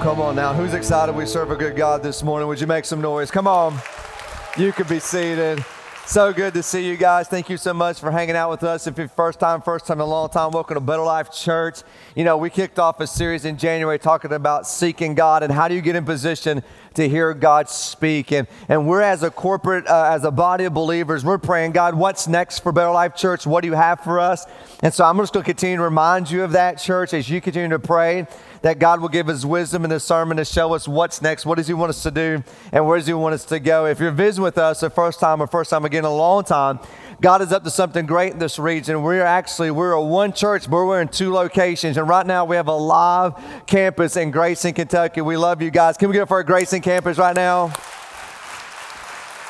come on now. Who's excited we serve a good God this morning? Would you make some noise? Come on. You could be seated. So good to see you guys. Thank you so much for hanging out with us. If you're first time, first time in a long time, welcome to Better Life Church. You know, we kicked off a series in January talking about seeking God and how do you get in position to hear God speak. And, and we're as a corporate, uh, as a body of believers, we're praying, God, what's next for Better Life Church? What do you have for us? And so I'm just going to continue to remind you of that, church, as you continue to pray that God will give us wisdom in this sermon to show us what's next, what does He want us to do, and where does He want us to go. If you're visiting with us the first time or first time again in a long time, God is up to something great in this region. We're actually, we're a one church, but we're in two locations. And right now we have a live campus in Grayson, Kentucky. We love you guys. Can we get up for a Grayson campus right now?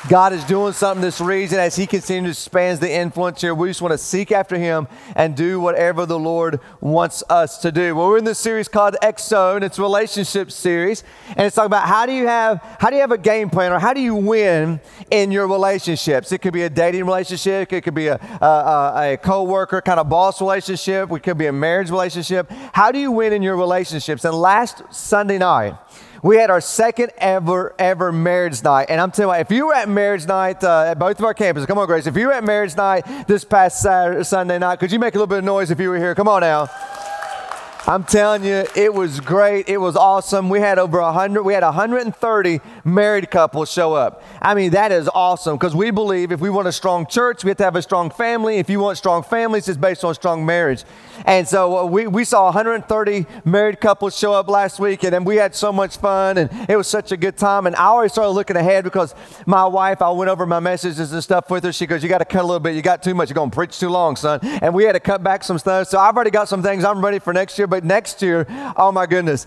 God is doing something this region as He continues to expand the influence here. We just want to seek after Him and do whatever the Lord wants us to do. Well, we're in this series called XO, and it's a relationship series, and it's talking about how do you have how do you have a game plan or how do you win in your relationships. It could be a dating relationship, it could be a a, a co-worker kind of boss relationship, it could be a marriage relationship. How do you win in your relationships? And last Sunday night. We had our second ever, ever marriage night. And I'm telling you, if you were at marriage night uh, at both of our campuses, come on, Grace, if you were at marriage night this past Saturday, Sunday night, could you make a little bit of noise if you were here? Come on now. I'm telling you, it was great. It was awesome. We had over 100, we had 130 married couples show up. I mean, that is awesome because we believe if we want a strong church, we have to have a strong family. If you want strong families, it's based on strong marriage. And so uh, we, we saw 130 married couples show up last week, and, and we had so much fun, and it was such a good time. And I always started looking ahead because my wife, I went over my messages and stuff with her. She goes, You got to cut a little bit. You got too much. You're going to preach too long, son. And we had to cut back some stuff. So I've already got some things I'm ready for next year. But next year, oh my goodness,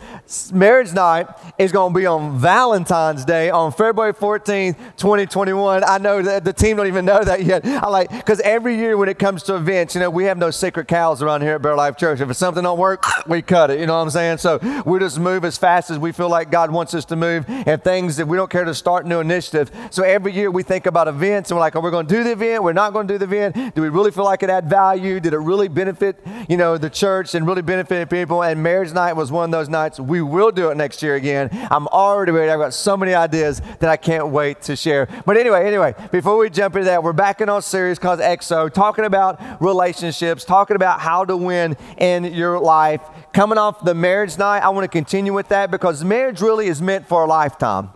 marriage night is going to be on Valentine's Day on February 14th, 2021. I know that the team don't even know that yet. I like, because every year when it comes to events, you know, we have no sacred cows around here at Better Life Church. If it's something don't work, we cut it. You know what I'm saying? So we just move as fast as we feel like God wants us to move and things that we don't care to start new initiative. So every year we think about events and we're like, are we going to do the event? We're not going to do the event. Do we really feel like it add value? Did it really benefit, you know, the church and really benefit people? And marriage night was one of those nights. We will do it next year again. I'm already ready. I've got so many ideas that I can't wait to share. But anyway, anyway, before we jump into that, we're back in our series called XO, talking about relationships, talking about how to win in your life. Coming off the marriage night, I want to continue with that because marriage really is meant for a lifetime.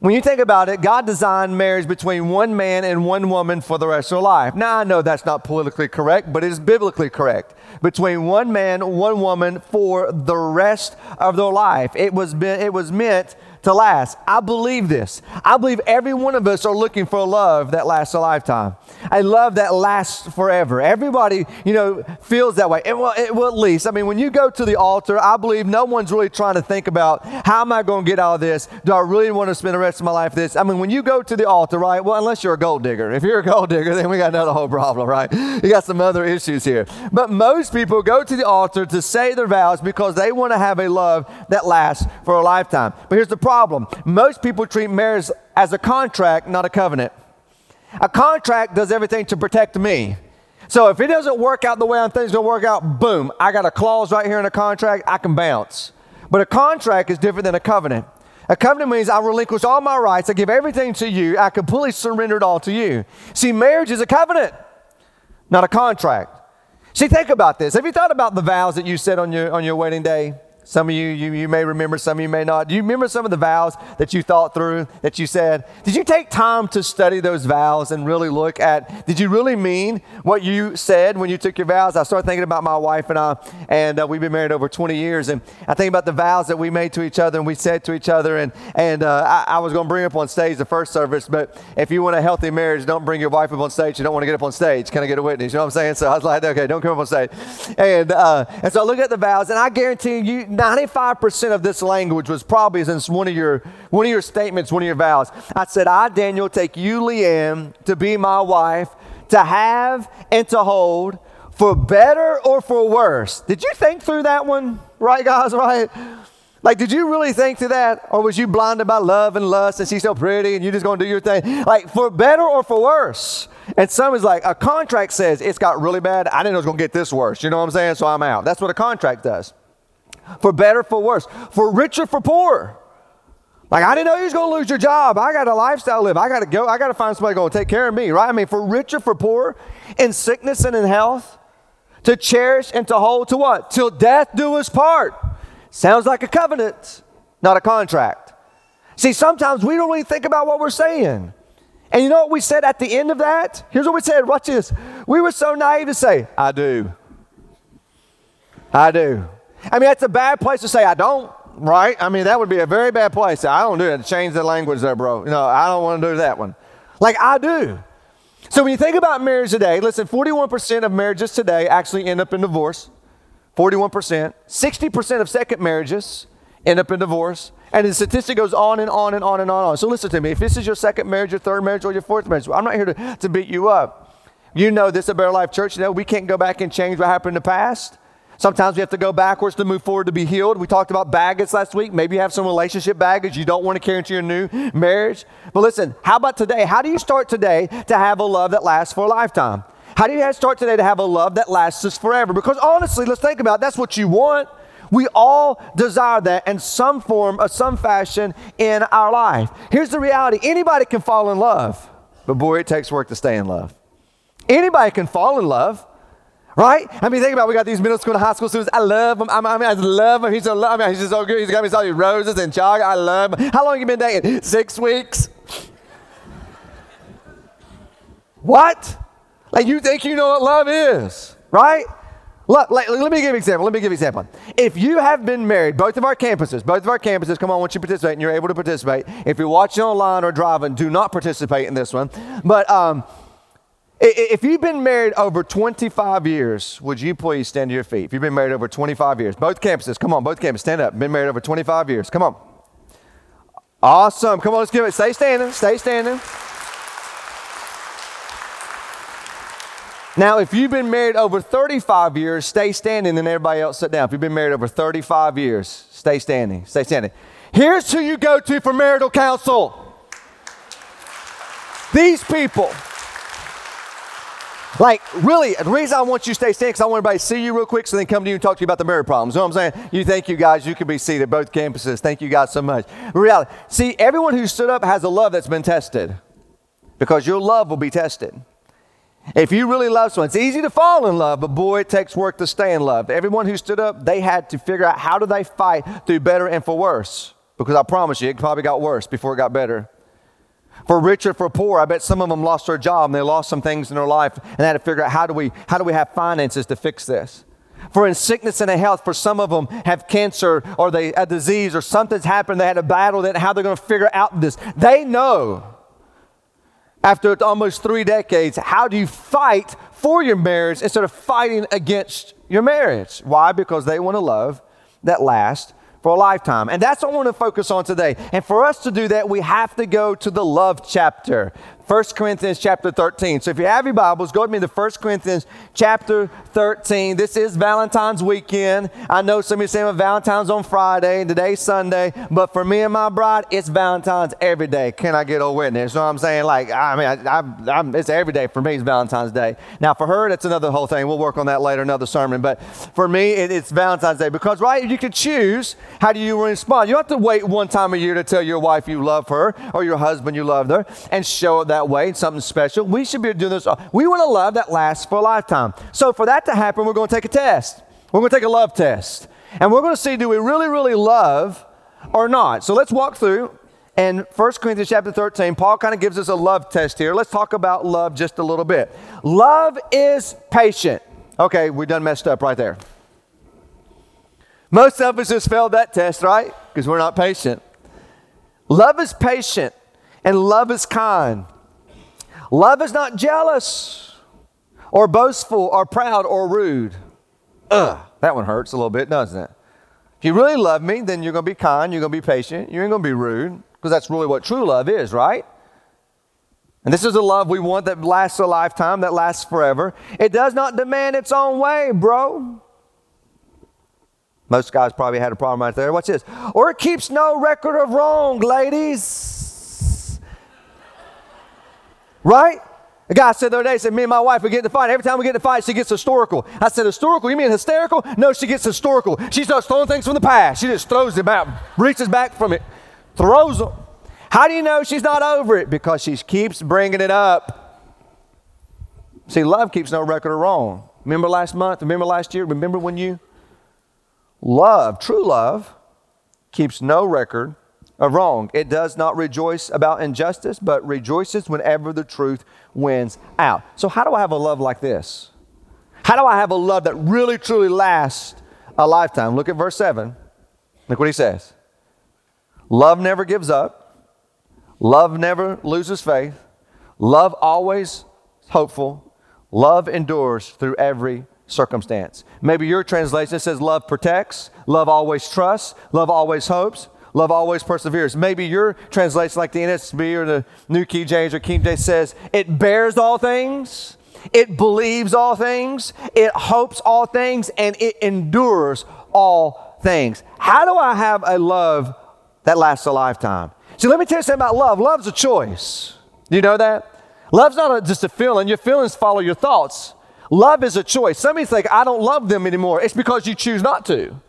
When you think about it, God designed marriage between one man and one woman for the rest of their life. Now, I know that's not politically correct, but it is biblically correct. Between one man, one woman for the rest of their life. It was, it was meant to last. I believe this. I believe every one of us are looking for a love that lasts a lifetime. A love that lasts forever. Everybody, you know, feels that way. And well, it, at least, I mean, when you go to the altar, I believe no one's really trying to think about how am I going to get out of this? Do I really want to spend the rest of my life this? I mean, when you go to the altar, right? Well, unless you're a gold digger. If you're a gold digger, then we got another whole problem, right? You got some other issues here. But most people go to the altar to say their vows because they want to have a love that lasts for a lifetime. But here's the problem most people treat marriage as a contract, not a covenant. A contract does everything to protect me. So if it doesn't work out the way I think it's going to work out, boom, I got a clause right here in a contract, I can bounce. But a contract is different than a covenant. A covenant means I relinquish all my rights, I give everything to you, I completely surrender it all to you. See, marriage is a covenant, not a contract. See, think about this. Have you thought about the vows that you said on your, on your wedding day? Some of you, you, you may remember, some of you may not. Do you remember some of the vows that you thought through, that you said? Did you take time to study those vows and really look at, did you really mean what you said when you took your vows? I started thinking about my wife and I, and uh, we've been married over 20 years, and I think about the vows that we made to each other and we said to each other, and, and uh, I, I, was going to bring up on stage the first service, but if you want a healthy marriage, don't bring your wife up on stage. You don't want to get up on stage. Can I get a witness? You know what I'm saying? So I was like, okay, don't come up on stage. And, uh, and so I look at the vows, and I guarantee you, 95% of this language was probably in one of your one of your statements, one of your vows. I said, I, Daniel, take you, Leanne, to be my wife, to have and to hold, for better or for worse. Did you think through that one? Right, guys, right? Like, did you really think through that? Or was you blinded by love and lust and she's so pretty and you're just gonna do your thing? Like, for better or for worse? And some is like, a contract says it's got really bad. I didn't know it was gonna get this worse. You know what I'm saying? So I'm out. That's what a contract does. For better, for worse, for richer, for poorer. Like, I didn't know you was going to lose your job. I got a lifestyle to live. I got to go. I got to find somebody going to take care of me, right? I mean, for richer, for poorer, in sickness and in health, to cherish and to hold to what? Till death do us part. Sounds like a covenant, not a contract. See, sometimes we don't really think about what we're saying. And you know what we said at the end of that? Here's what we said. Watch this. We were so naive to say, I do. I do. I mean, that's a bad place to say, I don't right? I mean, that would be a very bad place. I don't do it. Change the language there, bro. No, I don't want to do that one. Like I do. So when you think about marriage today, listen, 41% of marriages today actually end up in divorce. 41%. 60% of second marriages end up in divorce. And the statistic goes on and on and on and on and on. So listen to me. If this is your second marriage, your third marriage, or your fourth marriage, I'm not here to, to beat you up. You know this about Life Church. You know we can't go back and change what happened in the past. Sometimes we have to go backwards to move forward to be healed. We talked about baggage last week. Maybe you have some relationship baggage you don't want to carry into your new marriage. But listen, how about today? How do you start today to have a love that lasts for a lifetime? How do you start today to have a love that lasts us forever? Because honestly, let's think about it. That's what you want. We all desire that in some form or some fashion in our life. Here's the reality anybody can fall in love, but boy, it takes work to stay in love. Anybody can fall in love. Right? I mean, think about it. we got these middle school and high school students. I love them. I mean, I love him. He's so. I mean, he's just so good. He's got me all these roses and chocolate. I love him. How long have you been dating? Six weeks. what? Like you think you know what love is, right? Look, like, let me give you an example. Let me give you an example. If you have been married, both of our campuses, both of our campuses, come on, once you participate and you're able to participate. If you're watching online or driving, do not participate in this one. But um, if you've been married over 25 years, would you please stand to your feet? If you've been married over 25 years, both campuses, come on, both campuses, stand up. Been married over 25 years, come on. Awesome. Come on, let's give it. Stay standing, stay standing. Now, if you've been married over 35 years, stay standing and everybody else sit down. If you've been married over 35 years, stay standing, stay standing. Here's who you go to for marital counsel. These people. Like, really, the reason I want you to stay standing because I want everybody to see you real quick so they come to you and talk to you about the marriage problems. You know what I'm saying? You thank you guys. You can be seated, both campuses. Thank you guys so much. Reality. See, everyone who stood up has a love that's been tested because your love will be tested. If you really love someone, it's easy to fall in love, but boy, it takes work to stay in love. Everyone who stood up, they had to figure out how do they fight through better and for worse. Because I promise you, it probably got worse before it got better. For rich or for poor, I bet some of them lost their job and they lost some things in their life and they had to figure out how do we, how do we have finances to fix this. For in sickness and in health, for some of them have cancer or they a disease or something's happened, they had a battle, that how they're going to figure out this. They know after almost three decades, how do you fight for your marriage instead of fighting against your marriage? Why? Because they want to love that lasts for a lifetime. And that's what I want to focus on today. And for us to do that, we have to go to the love chapter. 1 Corinthians chapter 13. So if you have your Bibles, go with me to 1 Corinthians chapter 13. This is Valentine's weekend. I know some of you say Valentine's on Friday and today's Sunday, but for me and my bride, it's Valentine's every day. Can I get a witness? You know what I'm saying? Like, I mean, I, I, it's every day for me, it's Valentine's Day. Now, for her, that's another whole thing. We'll work on that later, another sermon. But for me, it, it's Valentine's Day because, right, you can choose how do you respond. You don't have to wait one time a year to tell your wife you love her or your husband you love her and show that that way, something special. We should be doing this. We want a love that lasts for a lifetime. So for that to happen, we're going to take a test. We're going to take a love test. And we're going to see do we really, really love or not? So let's walk through. And 1 Corinthians chapter 13, Paul kind of gives us a love test here. Let's talk about love just a little bit. Love is patient. Okay, we done messed up right there. Most of us just failed that test, right? Because we're not patient. Love is patient and love is kind. Love is not jealous or boastful or proud or rude. Ugh, that one hurts a little bit, doesn't it? If you really love me, then you're going to be kind, you're going to be patient, you ain't going to be rude, because that's really what true love is, right? And this is a love we want that lasts a lifetime, that lasts forever. It does not demand its own way, bro. Most guys probably had a problem right there. Watch this. Or it keeps no record of wrong, ladies. Right? A guy said the other day, said, Me and my wife, we get in a fight. Every time we get in a fight, she gets historical. I said, Historical? You mean hysterical? No, she gets historical. She starts throwing things from the past. She just throws them out, reaches back from it, throws them. How do you know she's not over it? Because she keeps bringing it up. See, love keeps no record of wrong. Remember last month? Remember last year? Remember when you? Love, true love, keeps no record wrong. It does not rejoice about injustice, but rejoices whenever the truth wins out. So, how do I have a love like this? How do I have a love that really, truly lasts a lifetime? Look at verse 7. Look what he says Love never gives up, love never loses faith, love always hopeful, love endures through every circumstance. Maybe your translation says love protects, love always trusts, love always hopes, Love always perseveres. Maybe your translation, like the NASB or the New King James or King James, says it bears all things, it believes all things, it hopes all things, and it endures all things. How do I have a love that lasts a lifetime? See, let me tell you something about love. Love's a choice. Do you know that? Love's not a, just a feeling. Your feelings follow your thoughts. Love is a choice. Some of you think, I don't love them anymore. It's because you choose not to.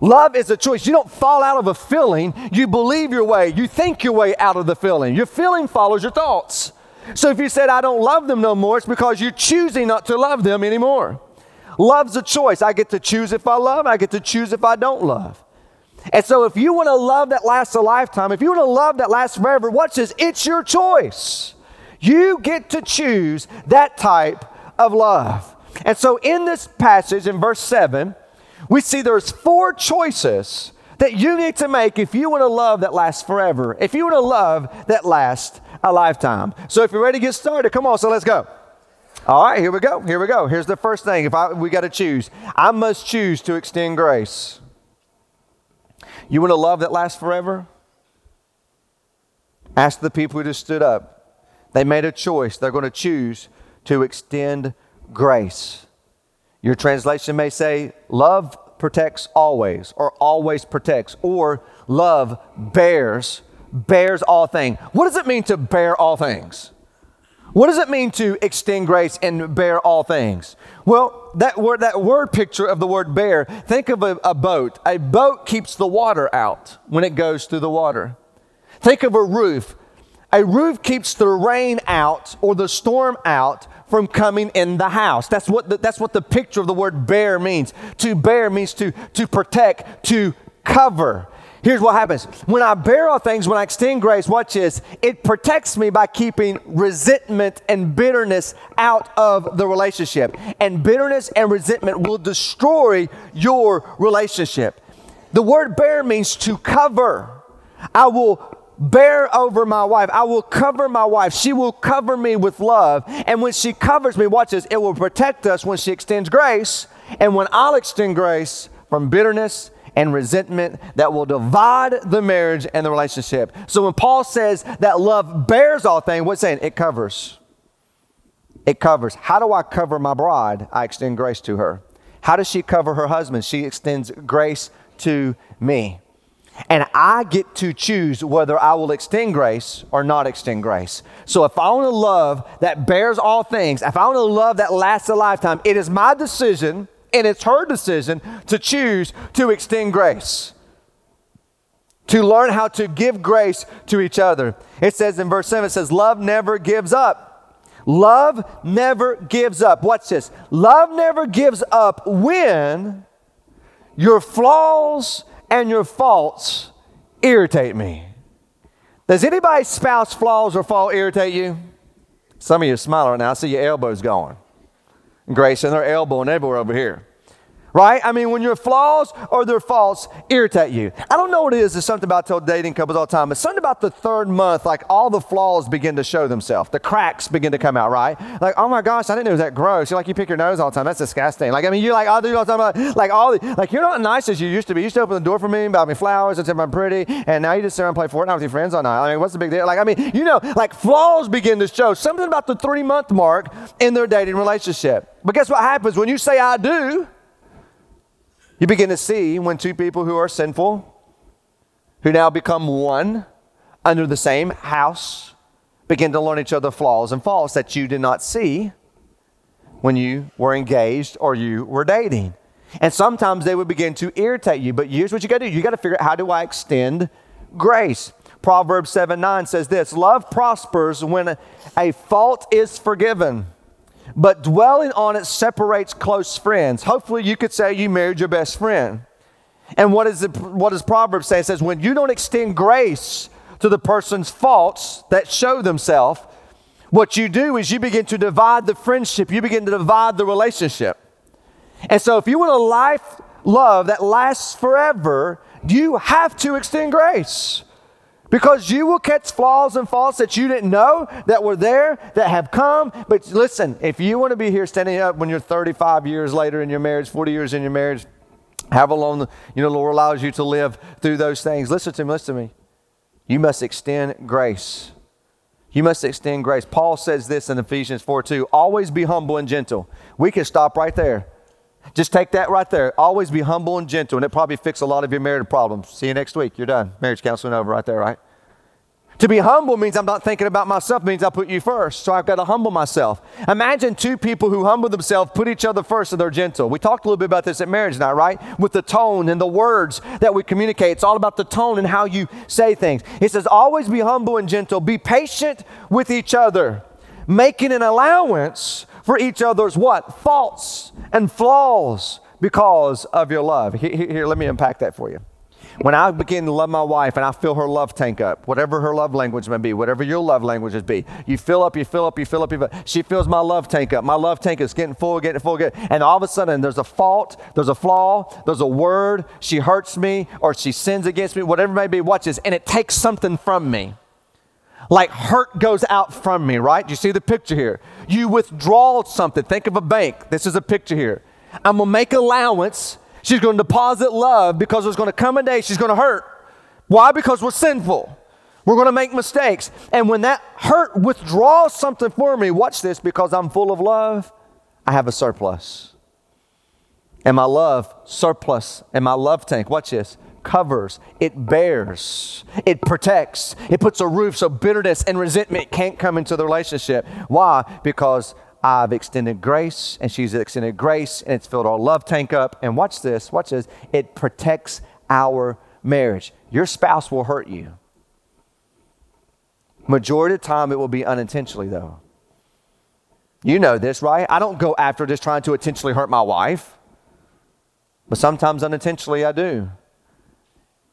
Love is a choice. You don't fall out of a feeling, you believe your way, you think your way out of the feeling. Your feeling follows your thoughts. So if you said, I don't love them no more, it's because you're choosing not to love them anymore. Love's a choice. I get to choose if I love, I get to choose if I don't love. And so if you want to love that lasts a lifetime, if you want to love that lasts forever, watch this, it's your choice. You get to choose that type of love. And so in this passage in verse 7, we see there's four choices that you need to make if you want to love that lasts forever, if you want to love that lasts a lifetime. So if you're ready to get started, come on, so let's go. All right, here we go. Here we go. Here's the first thing. If I, we got to choose, I must choose to extend grace. You want a love that lasts forever? Ask the people who just stood up. They made a choice. They're going to choose to extend grace. Your translation may say, Love protects always, or always protects, or love bears, bears all things. What does it mean to bear all things? What does it mean to extend grace and bear all things? Well, that word, that word picture of the word bear, think of a, a boat. A boat keeps the water out when it goes through the water. Think of a roof. A roof keeps the rain out or the storm out from coming in the house. That's what the, that's what the picture of the word bear means. To bear means to, to protect, to cover. Here's what happens. When I bear all things, when I extend grace, watch this, it protects me by keeping resentment and bitterness out of the relationship. And bitterness and resentment will destroy your relationship. The word bear means to cover. I will bear over my wife. I will cover my wife. She will cover me with love. And when she covers me, watch this, it will protect us when she extends grace. And when I'll extend grace from bitterness and resentment that will divide the marriage and the relationship. So when Paul says that love bears all things, what's saying? It covers. It covers. How do I cover my bride? I extend grace to her. How does she cover her husband? She extends grace to me. And I get to choose whether I will extend grace or not extend grace. So if I want to love that bears all things, if I want to love that lasts a lifetime, it is my decision and it's her decision to choose to extend grace. To learn how to give grace to each other. It says in verse 7, it says, Love never gives up. Love never gives up. Watch this. Love never gives up when your flaws and your faults irritate me. Does anybody's spouse flaws or fault irritate you? Some of you are smiling right now. I see your elbows going. Grayson their elbowing everywhere over here right? I mean, when your flaws or their faults irritate you. I don't know what it is. It's something about I tell dating couples all the time. It's something about the third month, like all the flaws begin to show themselves. The cracks begin to come out, right? Like, oh my gosh, I didn't know it was that gross. You're like, you pick your nose all the time. That's disgusting. Like, I mean, you're like, oh, all the time, like, like all the, like, you're not nice as you used to be. You used to open the door for me, and buy me flowers, and say I'm pretty, and now you just sit around and play Fortnite with your friends all night. I mean, what's the big deal? Like, I mean, you know, like flaws begin to show. Something about the three month mark in their dating relationship. But guess what happens when you say I do? You begin to see when two people who are sinful, who now become one under the same house, begin to learn each other flaws and faults that you did not see when you were engaged or you were dating. And sometimes they would begin to irritate you. But here's what you got to do you got to figure out how do I extend grace? Proverbs 7 9 says this Love prospers when a fault is forgiven, but dwelling on it separates close friends. Hopefully, you could say you married your best friend. And what, is the, what does Proverbs say? It says, when you don't extend grace to the person's faults that show themselves, what you do is you begin to divide the friendship, you begin to divide the relationship. And so, if you want a life love that lasts forever, you have to extend grace. Because you will catch flaws and faults that you didn't know that were there, that have come. But listen, if you want to be here standing up when you're 35 years later in your marriage, 40 years in your marriage, however long you know the Lord allows you to live through those things, listen to me, listen to me. You must extend grace. You must extend grace. Paul says this in Ephesians 4 2 always be humble and gentle. We can stop right there. Just take that right there. Always be humble and gentle, and it probably fix a lot of your marriage problems. See you next week. You're done. Marriage counseling over right there, right? To be humble means I'm not thinking about myself, means I put you first. So I've got to humble myself. Imagine two people who humble themselves, put each other first, and they're gentle. We talked a little bit about this at marriage night, right? With the tone and the words that we communicate. It's all about the tone and how you say things. It says, always be humble and gentle. Be patient with each other, making an allowance for each other's what? Faults and flaws because of your love. Here, here, let me unpack that for you. When I begin to love my wife and I fill her love tank up, whatever her love language may be, whatever your love languages be, you fill up, you fill up, you fill up, you fill up. She fills my love tank up. My love tank is getting full, getting full, getting, and all of a sudden there's a fault, there's a flaw, there's a word, she hurts me or she sins against me, whatever it may be, watch this, and it takes something from me like hurt goes out from me, right? You see the picture here. You withdraw something. Think of a bank. This is a picture here. I'm going to make allowance. She's going to deposit love because there's going to come a day she's going to hurt. Why? Because we're sinful. We're going to make mistakes. And when that hurt withdraws something for me, watch this, because I'm full of love, I have a surplus. And my love surplus and my love tank, watch this, covers, it bears, it protects, it puts a roof so bitterness and resentment can't come into the relationship. Why? Because I've extended grace and she's extended grace and it's filled our love tank up. And watch this, watch this, it protects our marriage. Your spouse will hurt you. Majority of the time, it will be unintentionally, though. You know this, right? I don't go after just trying to intentionally hurt my wife, but sometimes unintentionally I do.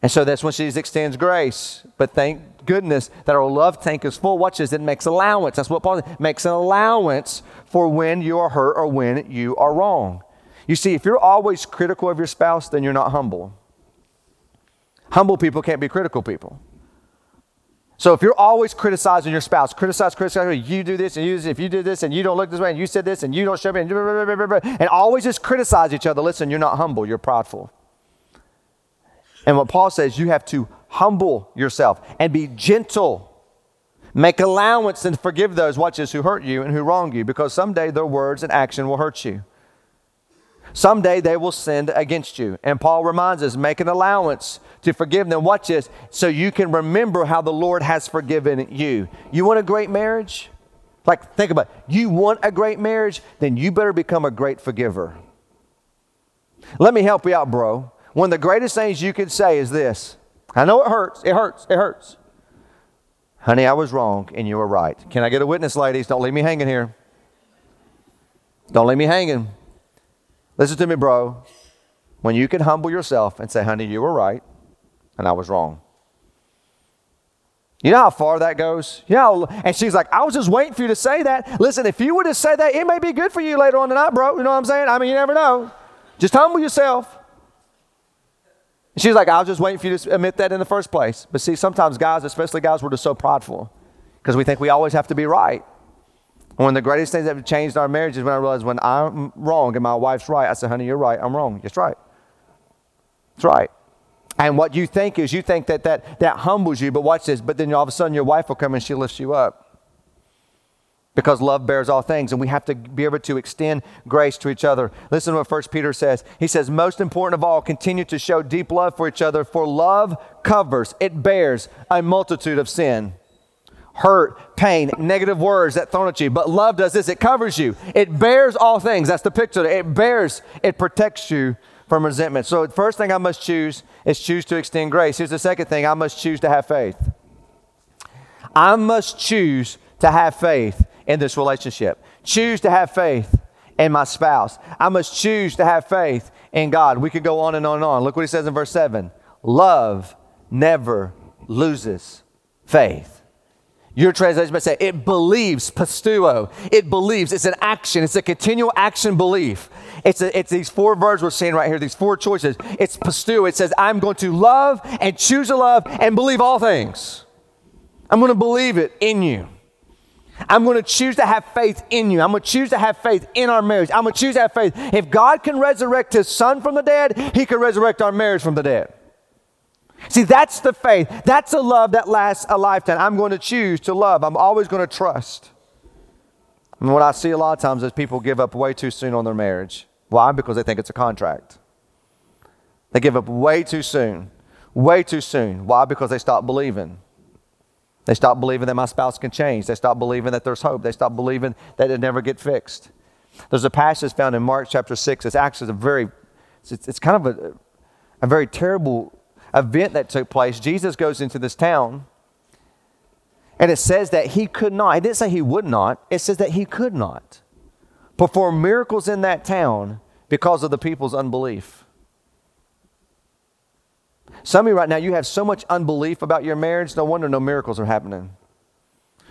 And so that's when she extends grace. But thank goodness that our love tank is full. Watch this, it makes allowance. That's what Paul makes an allowance for when you are hurt or when you are wrong. You see, if you're always critical of your spouse, then you're not humble. Humble people can't be critical people. So if you're always criticizing your spouse, criticize, criticize, you do this and you if you do this and you don't look this way and you said this and you don't show me and, and always just criticize each other, listen, you're not humble, you're prideful. And what Paul says, you have to humble yourself and be gentle. Make allowance and forgive those, watch this, who hurt you and who wrong you, because someday their words and action will hurt you. Someday they will sin against you. And Paul reminds us, make an allowance to forgive them. Watch this, so you can remember how the Lord has forgiven you. You want a great marriage? Like, think about it. You want a great marriage? Then you better become a great forgiver. Let me help you out, bro. One of the greatest things you could say is this I know it hurts, it hurts, it hurts. Honey, I was wrong and you were right. Can I get a witness, ladies? Don't leave me hanging here. Don't leave me hanging. Listen to me, bro. When you can humble yourself and say, honey, you were right and I was wrong. You know how far that goes? You know, and she's like, I was just waiting for you to say that. Listen, if you were to say that, it may be good for you later on tonight, bro. You know what I'm saying? I mean, you never know. Just humble yourself. She's like, I was just waiting for you to admit that in the first place. But see, sometimes guys, especially guys, we're just so prideful because we think we always have to be right. And One of the greatest things that have changed our marriage is when I realized when I'm wrong and my wife's right, I said, honey, you're right, I'm wrong. That's right. That's right. And what you think is you think that that, that humbles you, but watch this, but then all of a sudden your wife will come and she lifts you up because love bears all things and we have to be able to extend grace to each other listen to what first peter says he says most important of all continue to show deep love for each other for love covers it bears a multitude of sin hurt, pain, negative words that thrown at you. But love does this it covers you, it bears all things. That's the picture. It bears, it protects you from resentment. So, the first thing I must choose is choose to extend grace. Here's the second thing I must choose to have faith. I must choose to have faith in this relationship. Choose to have faith in my spouse. I must choose to have faith in God. We could go on and on and on. Look what he says in verse 7 Love never loses faith. Your translation might say it believes, pisteuo. It believes. It's an action. It's a continual action belief. It's, a, it's these four verbs we're seeing right here, these four choices. It's pisteuo. It says, I'm going to love and choose to love and believe all things. I'm going to believe it in you. I'm going to choose to have faith in you. I'm going to choose to have faith in our marriage. I'm going to choose to have faith. If God can resurrect his son from the dead, he can resurrect our marriage from the dead. See, that's the faith. That's a love that lasts a lifetime. I'm going to choose to love. I'm always going to trust. And what I see a lot of times is people give up way too soon on their marriage. Why? Because they think it's a contract. They give up way too soon. Way too soon. Why? Because they stop believing. They stop believing that my spouse can change. They stop believing that there's hope. They stop believing that it never get fixed. There's a passage found in Mark chapter 6. It's actually a very, it's, it's kind of a, a very terrible event that took place, Jesus goes into this town, and it says that he could not, it didn't say he would not, it says that he could not perform miracles in that town because of the people's unbelief. Some of you right now, you have so much unbelief about your marriage, no wonder no miracles are happening.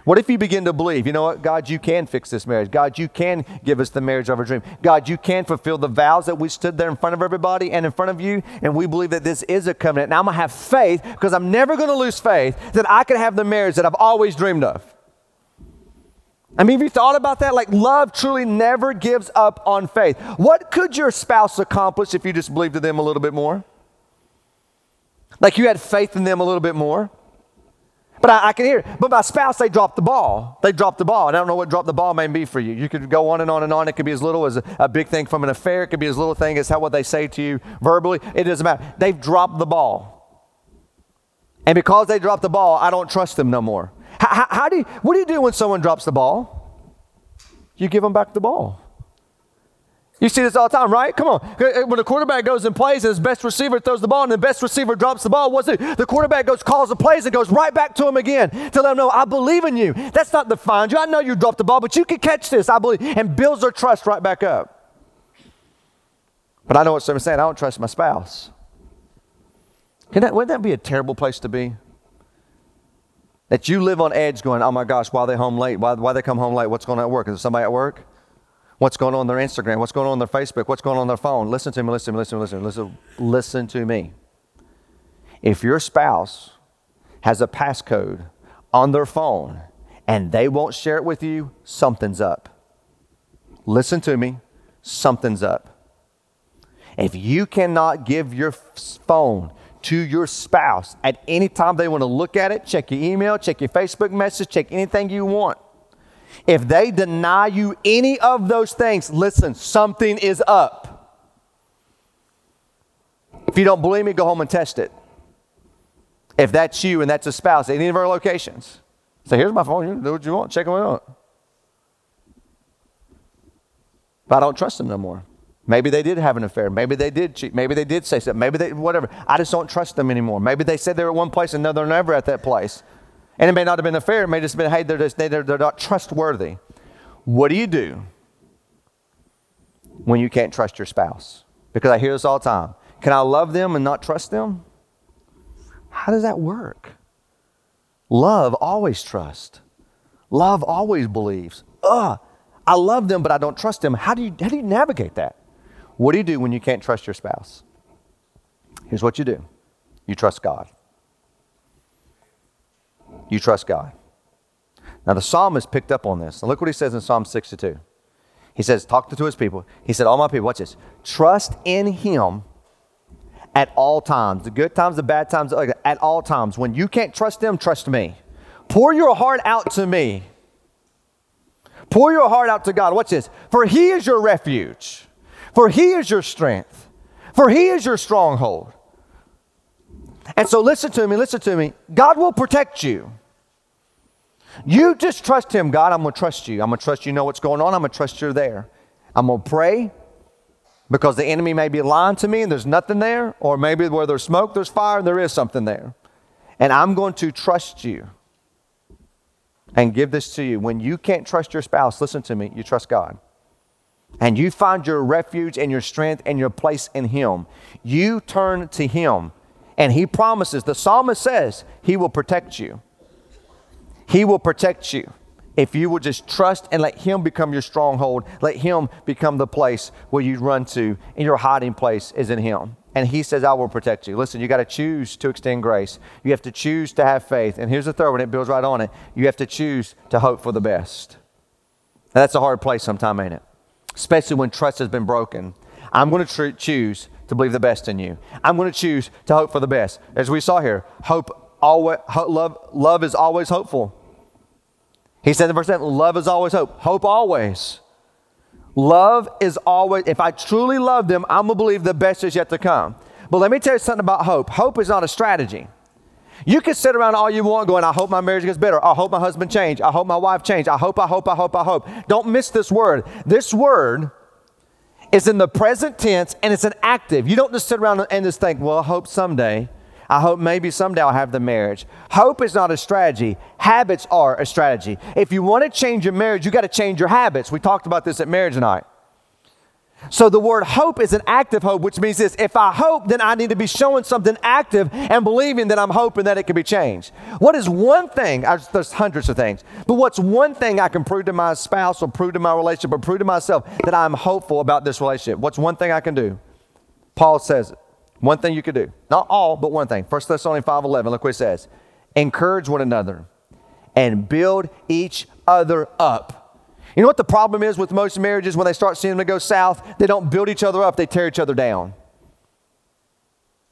What if you begin to believe, you know what, God, you can fix this marriage. God, you can give us the marriage of our dream. God, you can fulfill the vows that we stood there in front of everybody and in front of you, and we believe that this is a covenant. Now I'm going to have faith because I'm never going to lose faith that I can have the marriage that I've always dreamed of. I mean, have you thought about that? Like, love truly never gives up on faith. What could your spouse accomplish if you just believed in them a little bit more? Like you had faith in them a little bit more? But I, I, can hear it. But my spouse, they dropped the ball. They dropped the ball. And I don't know what drop the ball may be for you. You could go on and on and on. It could be as little as a, a big thing from an affair. It could be as little thing as how what they say to you verbally. It doesn't matter. They've dropped the ball. And because they dropped the ball, I don't trust them no more. How, how, how do you, what do you do when someone drops the ball? You give them back the ball. You see this all the time, right? Come on. When the quarterback goes and plays and his best receiver throws the ball and the best receiver drops the ball, what's it? The quarterback goes, calls the plays and goes right back to him again to let him know, I believe in you. That's not to find you. I know you dropped the ball, but you can catch this. I believe. And builds their trust right back up. But I know what someone's saying. I don't trust my spouse. That, wouldn't that be a terrible place to be? That you live on edge going, oh my gosh, why are they home late? Why, why they come home late? What's going on at work? Is somebody at work? What's going on on their Instagram? What's going on on their Facebook? What's going on on their phone? Listen to me, listen to me, listen, listen, listen, listen to me. If your spouse has a passcode on their phone and they won't share it with you, something's up. Listen to me, something's up. If you cannot give your phone to your spouse at any time they want to look at it, check your email, check your Facebook message, check anything you want, if they deny you any of those things, listen, something is up. If you don't believe me, go home and test it. If that's you and that's a spouse any of our locations, say, here's my phone, you do what you want, check them out. But I don't trust them no more. Maybe they did have an affair. Maybe they did cheat. Maybe they did say something. Maybe they, whatever. I just don't trust them anymore. Maybe they said they were at one place and now they're never at that place. And it may not have been a fair, it may just have been, hey, they're, just, they're, they're not trustworthy. What do you do when you can't trust your spouse? Because I hear this all the time. Can I love them and not trust them? How does that work? Love always trusts. Love always believes. Ugh, I love them, but I don't trust them. How do you, how do you navigate that? What do you do when you can't trust your spouse? Here's what you do you trust God. You trust God. Now, the psalmist picked up on this. Now, look what he says in Psalm 62. He says, Talk to his people. He said, All my people, watch this. Trust in him at all times. The good times, the bad times, at all times. When you can't trust them, trust me. Pour your heart out to me. Pour your heart out to God. Watch this. For he is your refuge, for he is your strength, for he is your stronghold. And so listen to me, listen to me. God will protect you. You just trust Him, God. I'm going to trust you. I'm going to trust you know what's going on. I'm going to trust you're there. I'm going to pray because the enemy may be lying to me and there's nothing there, or maybe where there's smoke, there's fire, and there is something there. And I'm going to trust you and give this to you. When you can't trust your spouse, listen to me, you trust God. And you find your refuge and your strength and your place in Him. You turn to Him, and He promises, the psalmist says, He will protect you. He will protect you if you will just trust and let Him become your stronghold, let Him become the place where you run to, and your hiding place is in Him. And He says, I will protect you. Listen, you got to choose to extend grace. You have to choose to have faith. And here's the third one, it builds right on it. You have to choose to hope for the best. Now, that's a hard place sometime, ain't it? Especially when trust has been broken. I'm going to tr- choose to believe the best in you. I'm going to choose to hope for the best. As we saw here, hope always, love, love is always hopeful. He said in verse 7, love is always hope. Hope always. Love is always, if I truly love them, I'm going to believe the best is yet to come. But let me tell you something about hope. Hope is not a strategy. You can sit around all you want going, I hope my marriage gets better. I hope my husband changed. I hope my wife changed. I hope, I hope, I hope, I hope. Don't miss this word. This word is in the present tense and it's an active. You don't just sit around and just think, well, I hope someday. I hope maybe someday I'll have the marriage. Hope is not a strategy. Habits are a strategy. If you want to change your marriage, you got to change your habits. We talked about this at marriage night. So the word hope is an active hope, which means this if I hope, then I need to be showing something active and believing that I'm hoping that it can be changed. What is one thing? There's hundreds of things, but what's one thing I can prove to my spouse or prove to my relationship or prove to myself that I'm hopeful about this relationship? What's one thing I can do? Paul says it. One thing you could do. Not all, but one thing. 1 Thessalonians 5.11, look what it says. Encourage one another and build each other up. You know what the problem is with most marriages when they start seeing them go south? They don't build each other up, they tear each other down.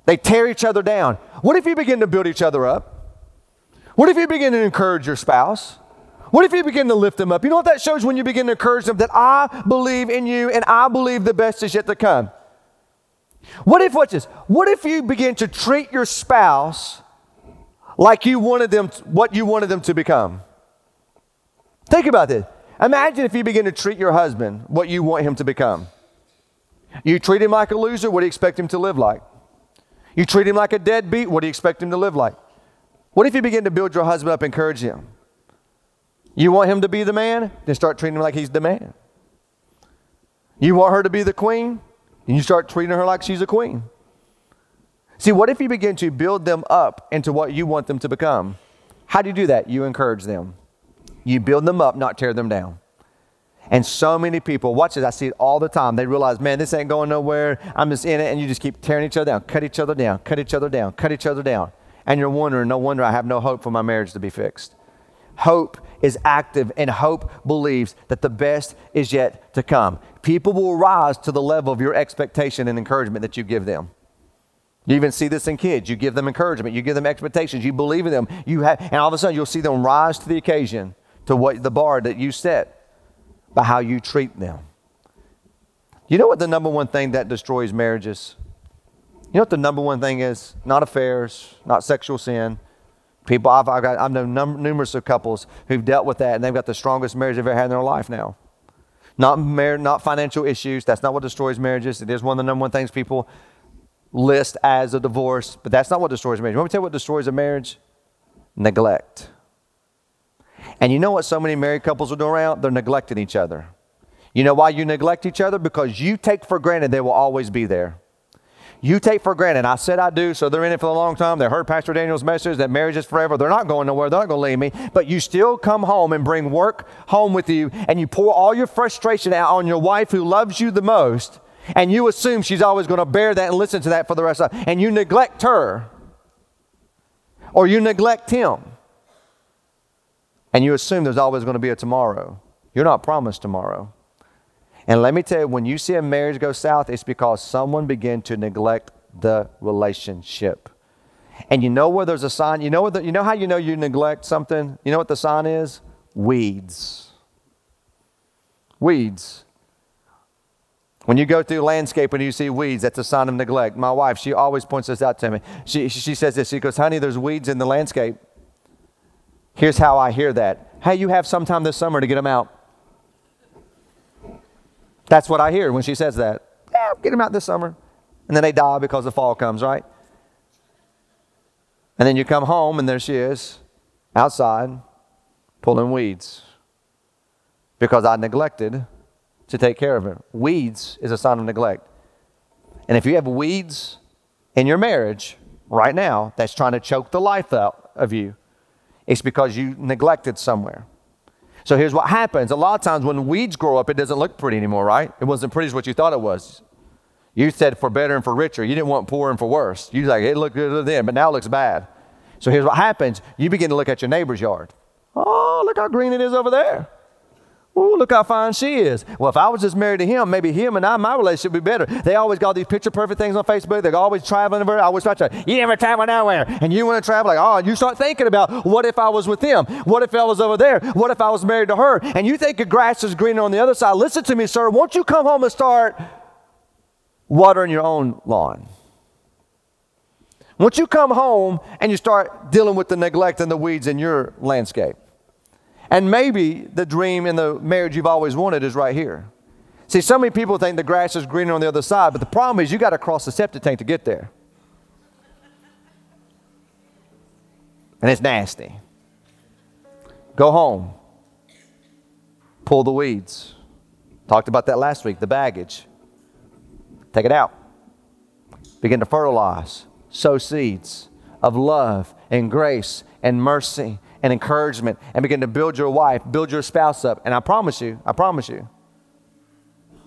They tear each other down. What if you begin to build each other up? What if you begin to encourage your spouse? What if you begin to lift them up? You know what that shows when you begin to encourage them that I believe in you and I believe the best is yet to come. What if, watch this, what if you begin to treat your spouse like you wanted them, what you wanted them to become? Think about this. Imagine if you begin to treat your husband what you want him to become. You treat him like a loser, what do you expect him to live like? You treat him like a deadbeat, what do you expect him to live like? What if you begin to build your husband up, encourage him? You want him to be the man? Then start treating him like he's the man. You want her to be the queen? And you start treating her like she's a queen. See, what if you begin to build them up into what you want them to become? How do you do that? You encourage them. You build them up, not tear them down. And so many people, watch this, I see it all the time. They realize, man, this ain't going nowhere. I'm just in it. And you just keep tearing each other down, cut each other down, cut each other down, cut each other down. And you're wondering, no wonder I have no hope for my marriage to be fixed. Hope is active, and hope believes that the best is yet to come. People will rise to the level of your expectation and encouragement that you give them. You even see this in kids. You give them encouragement, you give them expectations, you believe in them. You have, and all of a sudden, you'll see them rise to the occasion to what the bar that you set by how you treat them. You know what the number one thing that destroys marriages? You know what the number one thing is? Not affairs, not sexual sin. People, I've, I've, got, I've known num- numerous of couples who've dealt with that, and they've got the strongest marriage they've ever had in their life now. Not, mar- not financial issues. That's not what destroys marriages. It is one of the number one things people list as a divorce, but that's not what destroys marriage. Let me tell you what destroys a marriage? Neglect. And you know what so many married couples will do around? They're neglecting each other. You know why you neglect each other? Because you take for granted they will always be there. You take for granted. I said I do, so they're in it for a long time. They heard Pastor Daniel's message that marriage is forever. They're not going nowhere. They're not going to leave me. But you still come home and bring work home with you, and you pour all your frustration out on your wife who loves you the most, and you assume she's always going to bear that and listen to that for the rest of and you neglect her, or you neglect him and you assume there's always going to be a tomorrow. You're not promised tomorrow. And let me tell you, when you see a marriage go south, it's because someone began to neglect the relationship. And you know where there's a sign? You know, the, you know how you know you neglect something? You know what the sign is? Weeds. Weeds. When you go through landscape and you see weeds, that's a sign of neglect. My wife, she always points this out to me. She, she says this. She goes, honey, there's weeds in the landscape. Here's how I hear that Hey, you have some time this summer to get them out. That's what I hear when she says that. Yeah, get them out this summer. And then they die because the fall comes, right? And then you come home and there she is outside pulling weeds because I neglected to take care of her. Weeds is a sign of neglect. And if you have weeds in your marriage right now that's trying to choke the life out of you, it's because you neglected somewhere. So here's what happens. A lot of times when weeds grow up, it doesn't look pretty anymore, right? It wasn't pretty as what you thought it was. You said for better and for richer. You didn't want poor and for worse. You like, it looked good then, but now it looks bad. So here's what happens. You begin to look at your neighbor's yard. Oh, look how green it is over there. Oh, look how fine she is. Well, if I was just married to him, maybe him and I, my relationship would be better. They always got these picture perfect things on Facebook. They're always traveling everywhere. I always try to, you never travel nowhere. And you want to travel, like, oh, and you start thinking about what if I was with him? What if I was over there? What if I was married to her? And you think the grass is greener on the other side. Listen to me, sir. Won't you come home and start watering your own lawn? Once you come home and you start dealing with the neglect and the weeds in your landscape. And maybe the dream in the marriage you've always wanted is right here. See, so many people think the grass is greener on the other side, but the problem is you got to cross the septic tank to get there. And it's nasty. Go home. Pull the weeds. Talked about that last week, the baggage. Take it out. Begin to fertilize, sow seeds of love and grace and mercy and encouragement and begin to build your wife, build your spouse up. And I promise you, I promise you,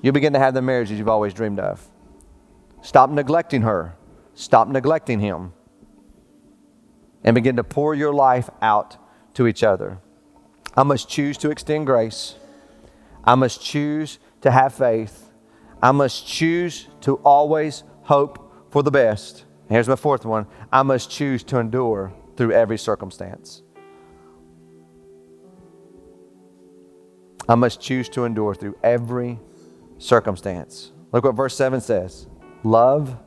you'll begin to have the marriage that you've always dreamed of. Stop neglecting her, stop neglecting him, and begin to pour your life out to each other. I must choose to extend grace. I must choose to have faith. I must choose to always hope for the best. Here's my fourth one I must choose to endure through every circumstance. I must choose to endure through every circumstance. Look what verse 7 says Love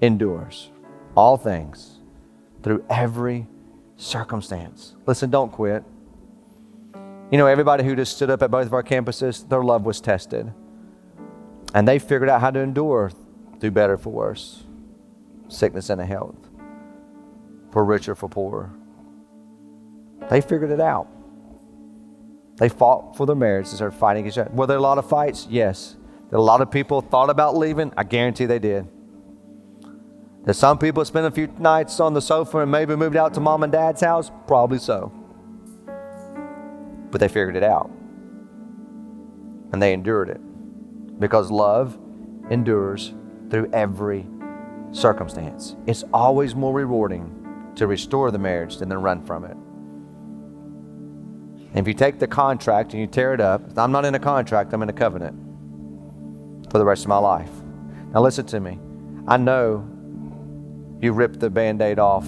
endures all things through every circumstance. Listen, don't quit. You know, everybody who just stood up at both of our campuses, their love was tested. And they figured out how to endure through better for worse, sickness and health, for richer for poorer. They figured it out. They fought for their marriage instead started fighting each other. Were there a lot of fights? Yes. Did a lot of people thought about leaving? I guarantee they did. Did some people spend a few nights on the sofa and maybe moved out to mom and dad's house? Probably so. But they figured it out. And they endured it. Because love endures through every circumstance. It's always more rewarding to restore the marriage than to run from it. And if you take the contract and you tear it up, I'm not in a contract, I'm in a covenant for the rest of my life. Now, listen to me. I know you ripped the band aid off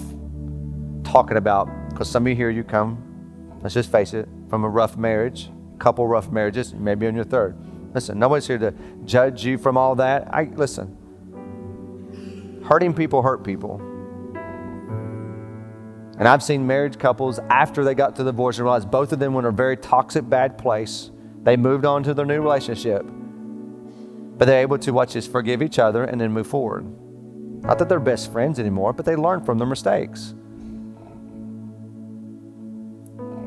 talking about, because some of you here, you come, let's just face it, from a rough marriage, couple rough marriages, maybe on your third. Listen, nobody's here to judge you from all that. I listen. Hurting people hurt people. And I've seen marriage couples after they got to the divorce and realized both of them were in a very toxic, bad place. They moved on to their new relationship. But they're able to watch this forgive each other and then move forward. Not that they're best friends anymore, but they learn from their mistakes.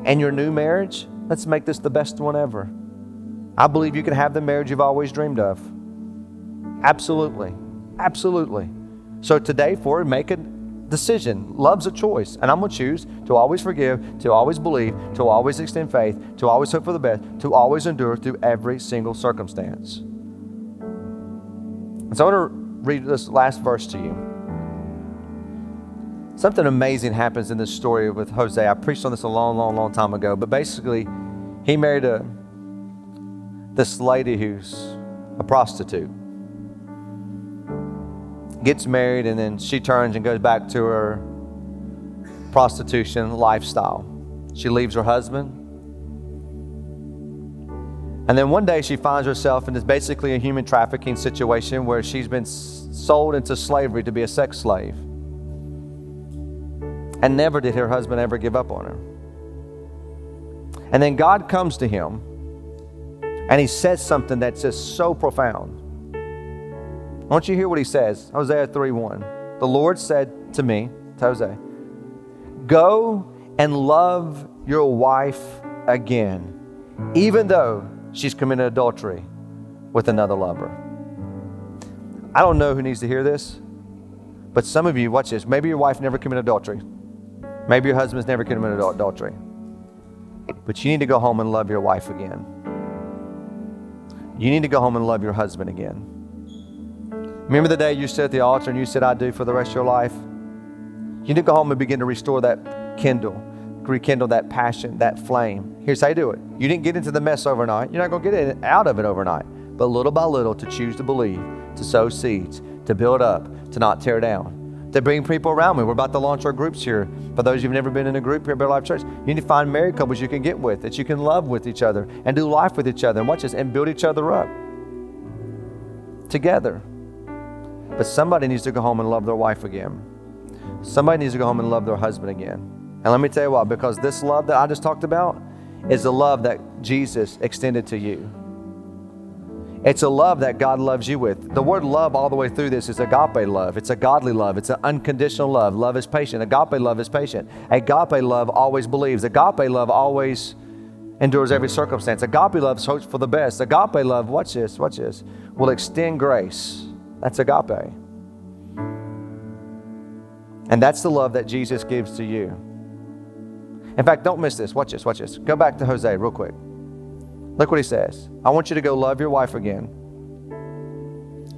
And your new marriage, let's make this the best one ever. I believe you can have the marriage you've always dreamed of. Absolutely. Absolutely. So today, for it, make a decision. Love's a choice. And I'm going to choose to always forgive, to always believe, to always extend faith, to always hope for the best, to always endure through every single circumstance. And so I want to read this last verse to you. Something amazing happens in this story with Hosea. I preached on this a long, long, long time ago, but basically, he married a this lady who's a prostitute gets married, and then she turns and goes back to her prostitution lifestyle. She leaves her husband. And then one day she finds herself in this basically a human trafficking situation where she's been sold into slavery to be a sex slave. And never did her husband ever give up on her. And then God comes to him and he says something that's just so profound. Want you hear what he says. Hosea 3 1. The Lord said to me, to Hosea, Go and love your wife again, even though she's committed adultery with another lover. I don't know who needs to hear this, but some of you, watch this. Maybe your wife never committed adultery. Maybe your husband's never committed adultery. But you need to go home and love your wife again. You need to go home and love your husband again. Remember the day you stood at the altar and you said, I do for the rest of your life? You need to go home and begin to restore that kindle, rekindle that passion, that flame. Here's how you do it. You didn't get into the mess overnight. You're not going to get out of it overnight. But little by little, to choose to believe, to sow seeds, to build up, to not tear down, to bring people around me. We're about to launch our groups here. For those who've never been in a group here at Better Life Church, you need to find married couples you can get with, that you can love with each other and do life with each other and watch this and build each other up together. But somebody needs to go home and love their wife again. Somebody needs to go home and love their husband again. And let me tell you why, because this love that I just talked about is the love that Jesus extended to you. It's a love that God loves you with. The word love all the way through this is agape love. It's a godly love. It's an unconditional love. Love is patient. Agape love is patient. Agape love always believes. Agape love always endures every circumstance. Agape love hopes for the best. Agape love, watch this, watch this, will extend grace. That's agape. And that's the love that Jesus gives to you. In fact, don't miss this. Watch this, watch this. Go back to Hosea real quick. Look what he says. I want you to go love your wife again,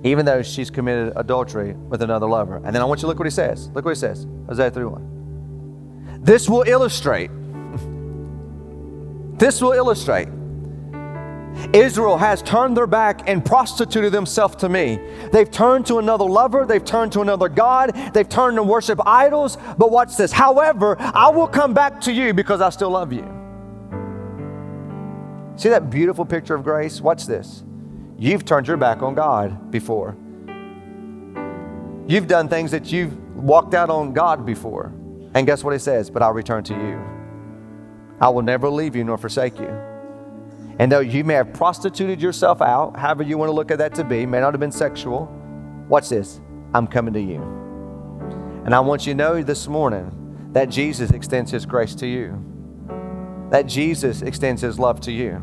even though she's committed adultery with another lover. And then I want you to look what he says. Look what he says. Hosea 3 1. This will illustrate. this will illustrate Israel has turned their back and prostituted themselves to me. They've turned to another lover, they've turned to another God, they've turned to worship idols. But watch this. However, I will come back to you because I still love you. See that beautiful picture of grace? Watch this. You've turned your back on God before. You've done things that you've walked out on God before. And guess what he says? But I'll return to you. I will never leave you nor forsake you. And though you may have prostituted yourself out, however you want to look at that to be, may not have been sexual, watch this. I'm coming to you. And I want you to know this morning that Jesus extends his grace to you, that Jesus extends his love to you.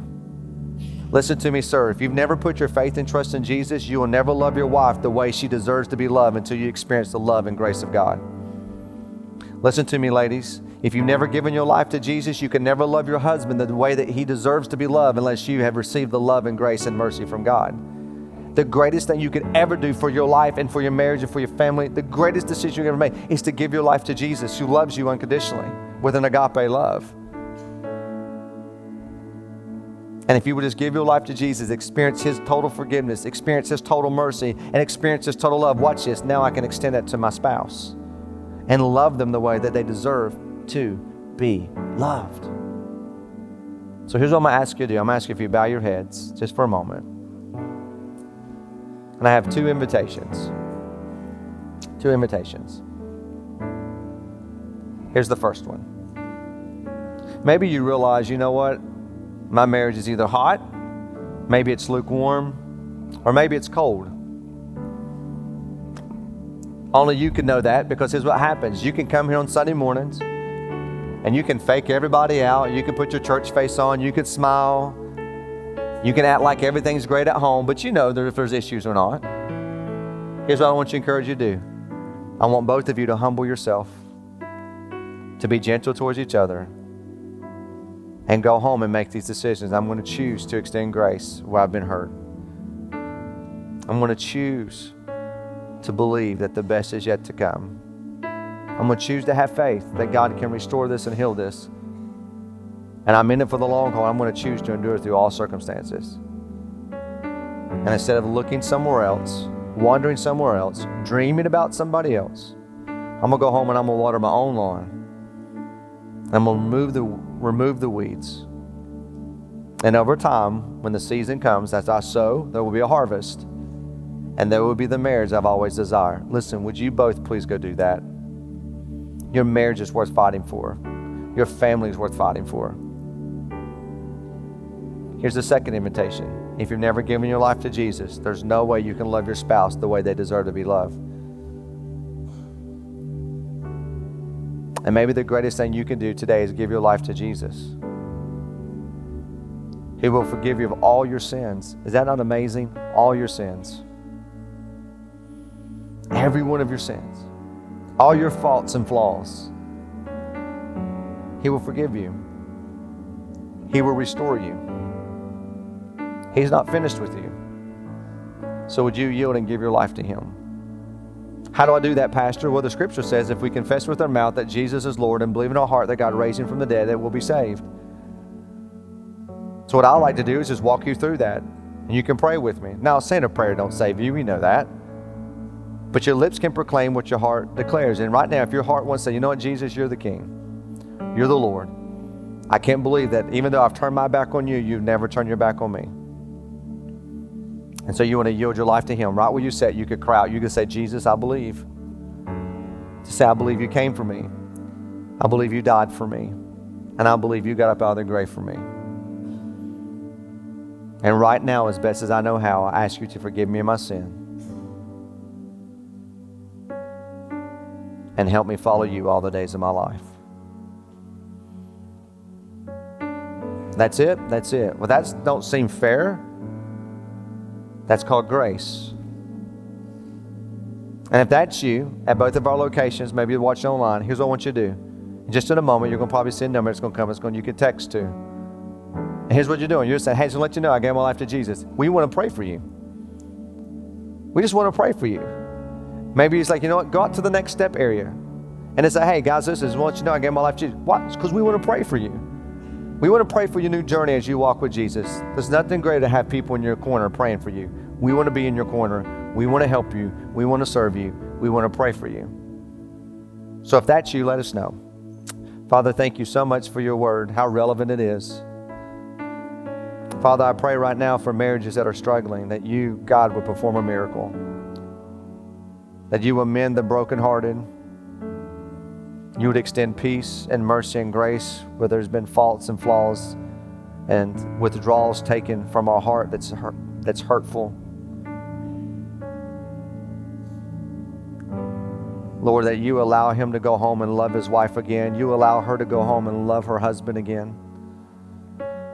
Listen to me, sir. If you've never put your faith and trust in Jesus, you will never love your wife the way she deserves to be loved until you experience the love and grace of God. Listen to me, ladies. If you've never given your life to Jesus, you can never love your husband the way that he deserves to be loved unless you have received the love and grace and mercy from God. The greatest thing you could ever do for your life and for your marriage and for your family, the greatest decision you ever make is to give your life to Jesus who loves you unconditionally with an agape love. And if you would just give your life to Jesus, experience His total forgiveness, experience His total mercy, and experience His total love, watch this. Now I can extend that to my spouse and love them the way that they deserve to be loved. So here's what I'm going to ask you to do I'm going to ask you if you bow your heads just for a moment. And I have two invitations. Two invitations. Here's the first one. Maybe you realize, you know what? My marriage is either hot, maybe it's lukewarm, or maybe it's cold. Only you can know that because here's what happens. You can come here on Sunday mornings and you can fake everybody out. You can put your church face on. You can smile. You can act like everything's great at home, but you know if there's issues or not. Here's what I want you to encourage you to do I want both of you to humble yourself, to be gentle towards each other, and go home and make these decisions. I'm going to choose to extend grace where I've been hurt. I'm going to choose to believe that the best is yet to come. I'm going to choose to have faith that God can restore this and heal this. And I'm in it for the long haul. I'm going to choose to endure through all circumstances. And instead of looking somewhere else, wandering somewhere else, dreaming about somebody else, I'm going to go home and I'm going to water my own lawn. I'm going to remove the, remove the weeds. And over time, when the season comes, as I sow, there will be a harvest. And there will be the marriage I've always desired. Listen, would you both please go do that? Your marriage is worth fighting for. Your family is worth fighting for. Here's the second invitation. If you've never given your life to Jesus, there's no way you can love your spouse the way they deserve to be loved. And maybe the greatest thing you can do today is give your life to Jesus. He will forgive you of all your sins. Is that not amazing? All your sins. Every one of your sins. All your faults and flaws. He will forgive you. He will restore you. He's not finished with you. So would you yield and give your life to Him? How do I do that, Pastor? Well, the scripture says if we confess with our mouth that Jesus is Lord and believe in our heart that God raised him from the dead, that we'll be saved. So, what I like to do is just walk you through that, and you can pray with me. Now, saying a prayer don't save you, we know that. But your lips can proclaim what your heart declares. And right now, if your heart wants to say, you know what, Jesus, you're the King, you're the Lord. I can't believe that even though I've turned my back on you, you've never turned your back on me. And so you want to yield your life to Him. Right where you sit, you could cry out. You could say, Jesus, I believe. To say, I believe you came for me. I believe you died for me. And I believe you got up out of the grave for me. And right now, as best as I know how, I ask you to forgive me of my sin. And help me follow you all the days of my life. That's it? That's it. Well, that don't seem fair. That's called grace. And if that's you at both of our locations, maybe you're watching online, here's what I want you to do. Just in a moment, you're going to probably see a number It's going to come. It's going you can text to. And here's what you're doing. You're just saying, hey, just let you know I gave my life to Jesus. We want to pray for you. We just want to pray for you. Maybe he's like, you know what, go out to the next step area. And it's like, hey, guys, this is what you know I gave my life to Jesus. Why? Because we want to pray for you. We want to pray for your new journey as you walk with Jesus. There's nothing greater to have people in your corner praying for you. We want to be in your corner. We want to help you. We want to serve you. We want to pray for you. So if that's you, let us know. Father, thank you so much for your word, how relevant it is. Father, I pray right now for marriages that are struggling that you, God, would perform a miracle. That you will mend the brokenhearted you would extend peace and mercy and grace where there's been faults and flaws and withdrawals taken from our heart that's, hurt, that's hurtful. Lord, that you allow him to go home and love his wife again. You allow her to go home and love her husband again.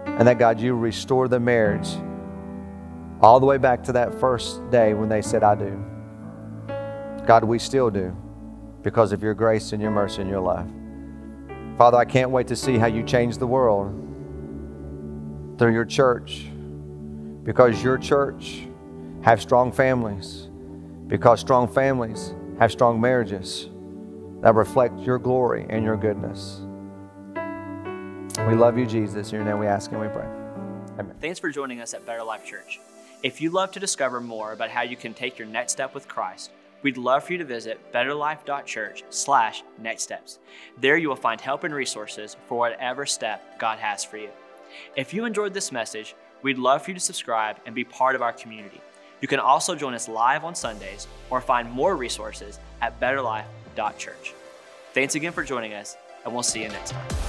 And that, God, you restore the marriage all the way back to that first day when they said, I do. God, we still do because of your grace and your mercy and your love. Father, I can't wait to see how you change the world through your church because your church have strong families because strong families have strong marriages that reflect your glory and your goodness. We love you, Jesus. In your name we ask and we pray. Amen. Thanks for joining us at Better Life Church. If you'd love to discover more about how you can take your next step with Christ, We'd love for you to visit betterlife.church slash next steps. There you will find help and resources for whatever step God has for you. If you enjoyed this message, we'd love for you to subscribe and be part of our community. You can also join us live on Sundays or find more resources at betterlife.church. Thanks again for joining us, and we'll see you next time.